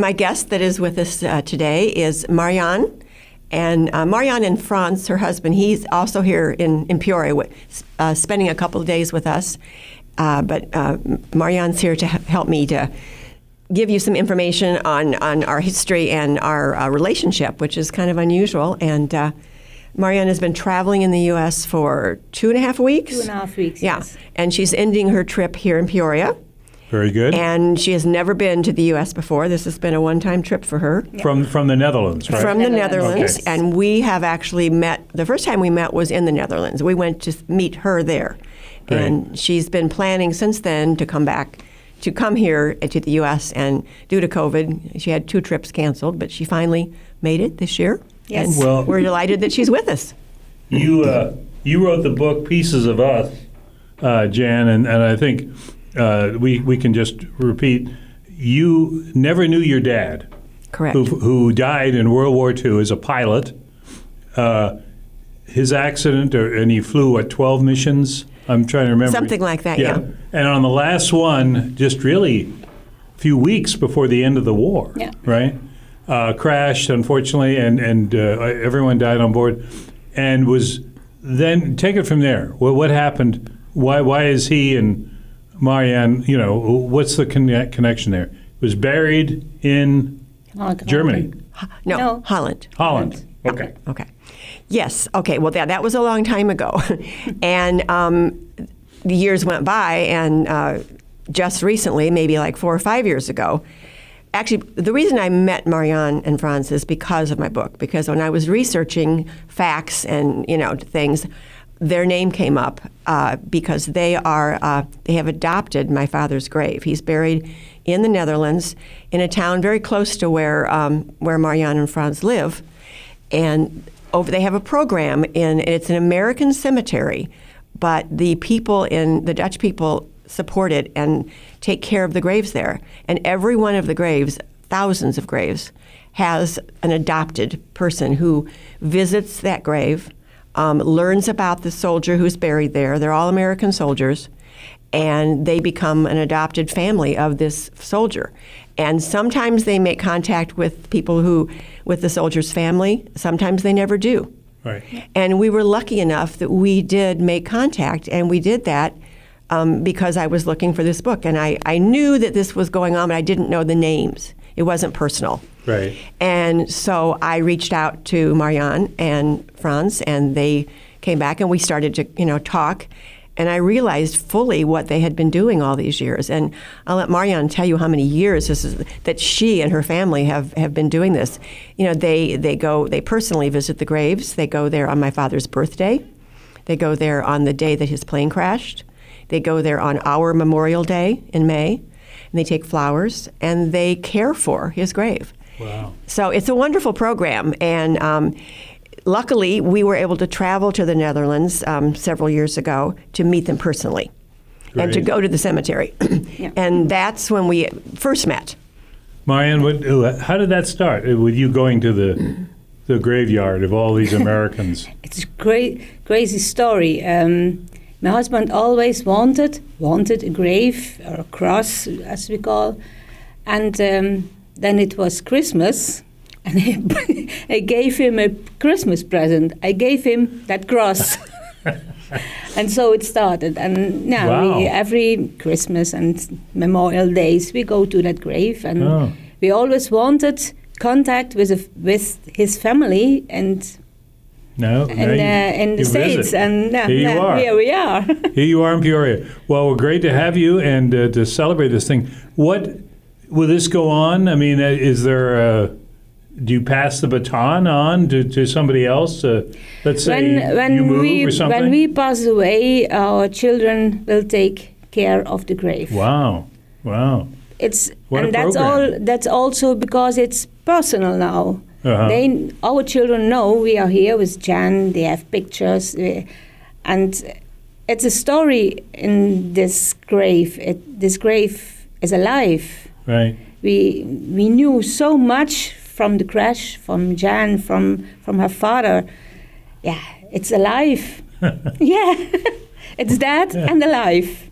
my guest that is with us uh, today is Marianne. And uh, Marianne and Franz, her husband, he's also here in, in Peoria, uh, spending a couple of days with us. Uh, but uh, Marianne's here to help me to give you some information on, on our history and our uh, relationship, which is kind of unusual. And uh, Marianne has been traveling in the U.S. for two and a half weeks. Two and a half weeks. Yeah, yes. and she's ending her trip here in Peoria. Very good. And she has never been to the U.S. before. This has been a one-time trip for her. Yeah. From from the Netherlands, right? From the Netherlands, okay. and we have actually met. The first time we met was in the Netherlands. We went to meet her there, Great. and she's been planning since then to come back, to come here to the U.S. And due to COVID, she had two trips canceled, but she finally made it this year. Yes. And Well- we're delighted that she's with us. You uh, you wrote the book Pieces of Us, uh, Jan, and, and I think uh, we we can just repeat. You never knew your dad, Correct. who who died in World War II as a pilot. Uh, his accident, or, and he flew what twelve missions. I'm trying to remember Something like that, yeah. And on the last one, just really a few weeks before the end of the war, Yeah. right? Uh, crashed, unfortunately, and and uh, everyone died on board, and was then take it from there. Well, what happened? Why why is he and Marianne? You know, what's the conne- connection there? Was buried in Holland. Germany, No, No. Holland. Holland. Okay. Okay. Yes. Okay. Well, that, that was a long time ago. and um, the years went by, and uh, just recently, maybe like four or five years ago, actually, the reason I met Marianne and Franz is because of my book. Because when I was researching facts and, you know, things, their name came up uh, because they are uh, they have adopted my father's grave. He's buried in the Netherlands in a town very close to where um, where Marianne and Franz live, and over they have a program in it's an American cemetery, but the people in the Dutch people support it and take care of the graves there, and every one of the graves, thousands of graves, has an adopted person who visits that grave um, learns about the soldier who's buried there. They're all American soldiers, and they become an adopted family of this soldier. And sometimes they make contact with people who, with the soldier's family. Sometimes they never do. Right. And we were lucky enough that we did make contact, and we did that um, because I was looking for this book. And I, I knew that this was going on, but I didn't know the names. It wasn't personal. Right. And so I reached out to Marianne and Franz, and they came back, and we started to, you know, talk. And I realized fully what they had been doing all these years. And I'll let Marianne tell you how many years this is that she and her family have, have been doing this. You know, they, they go, they personally visit the graves. They go there on my father's birthday. They go there on the day that his plane crashed. They go there on our Memorial Day in May. And they take flowers and they care for his grave. Wow. So it's a wonderful program, and um, luckily we were able to travel to the Netherlands um, several years ago to meet them personally, and to go to the cemetery, Yeah. and that's when we first met. Marianne, what, how did that start? Uh, With you going to the the graveyard of all these Americans? It's a great, crazy story. Um, my husband always wanted wanted a grave or a cross, as we call, and um, then it was Christmas, and I, I gave him a Christmas present. I gave him that cross. And so it started, and now we, every Christmas and Memorial Days we go to that grave, and Oh. we always wanted contact with a, with his family, and No, in, uh, in the States. visit. And now, Here you are. here we are. Here you are in Peoria. Well, we're great to have you and uh, to celebrate this thing. What will this go on? I mean, uh, is there? A, do you pass the baton on to, to somebody else? Uh, let's say when when you move we or something. when we pass away, our children will take care of the grave. wow, wow. It's What and that's all. That's also because it's personal now. Uh-huh. They, our children know we are here with Jan. They have pictures, uh, and it's a story in this grave. It, this grave is alive. Right. We we knew so much from the crash, from Jan, from from her father. Yeah, it's alive. yeah, it's dead and alive.